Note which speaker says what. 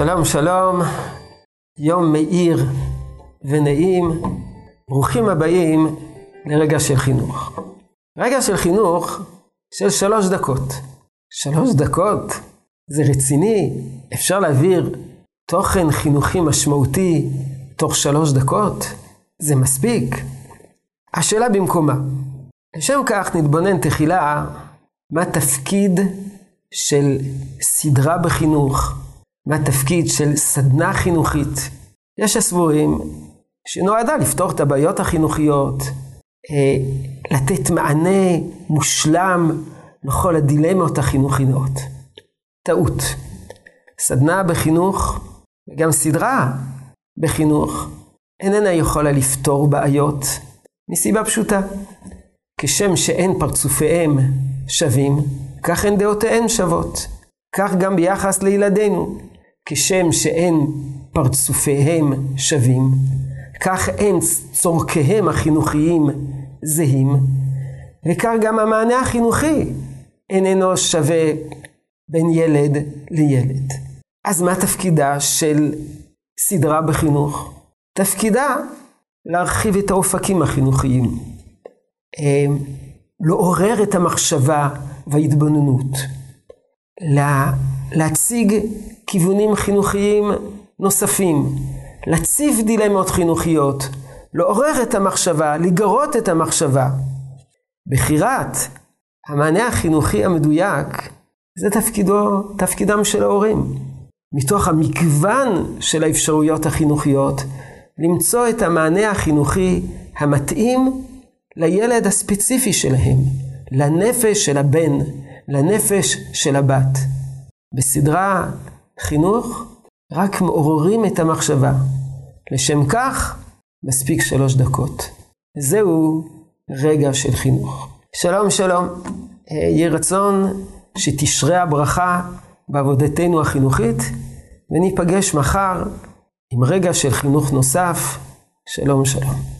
Speaker 1: שלום שלום, יום מאיר ונעים, ברוכים הבאים לרגע של חינוך. רגע של חינוך של שלוש דקות. שלוש דקות? זה רציני? אפשר להעביר תוכן חינוכי משמעותי תוך שלוש דקות? זה מספיק? השאלה במקומה. לשם כך נתבונן תחילה מה תפקיד של סדרה בחינוך, מה התפקיד של סדנה חינוכית. יש הסבורים שנועדה לפתור את הבעיות החינוכיות, אה, לתת מענה מושלם לכל הדילמות החינוכיות. טעות. סדנה בחינוך, וגם סדרה בחינוך, איננה יכולה לפתור בעיות, מסיבה פשוטה. כשם שאין פרצופיהם שווים, כך הן דעותיהן שוות. כך גם ביחס לילדינו. כשם שאין פרצופיהם שווים, כך אין צורכיהם החינוכיים זהים, וכך גם המענה החינוכי איננו שווה בין ילד לילד. אז מה תפקידה של סדרה בחינוך? תפקידה להרחיב את האופקים החינוכיים, אה, לעורר את המחשבה וההתבוננות, להציג כיוונים חינוכיים נוספים, להציב דילמות חינוכיות, לעורר את המחשבה, לגרות את המחשבה. בחירת המענה החינוכי המדויק זה תפקידו, תפקידם של ההורים. מתוך המגוון של האפשרויות החינוכיות, למצוא את המענה החינוכי המתאים לילד הספציפי שלהם, לנפש של הבן, לנפש של הבת. בסדרה חינוך רק מעוררים את המחשבה. לשם כך, מספיק שלוש דקות. זהו רגע של חינוך. שלום שלום, יהי רצון שתשרה הברכה בעבודתנו החינוכית, וניפגש מחר עם רגע של חינוך נוסף. שלום שלום.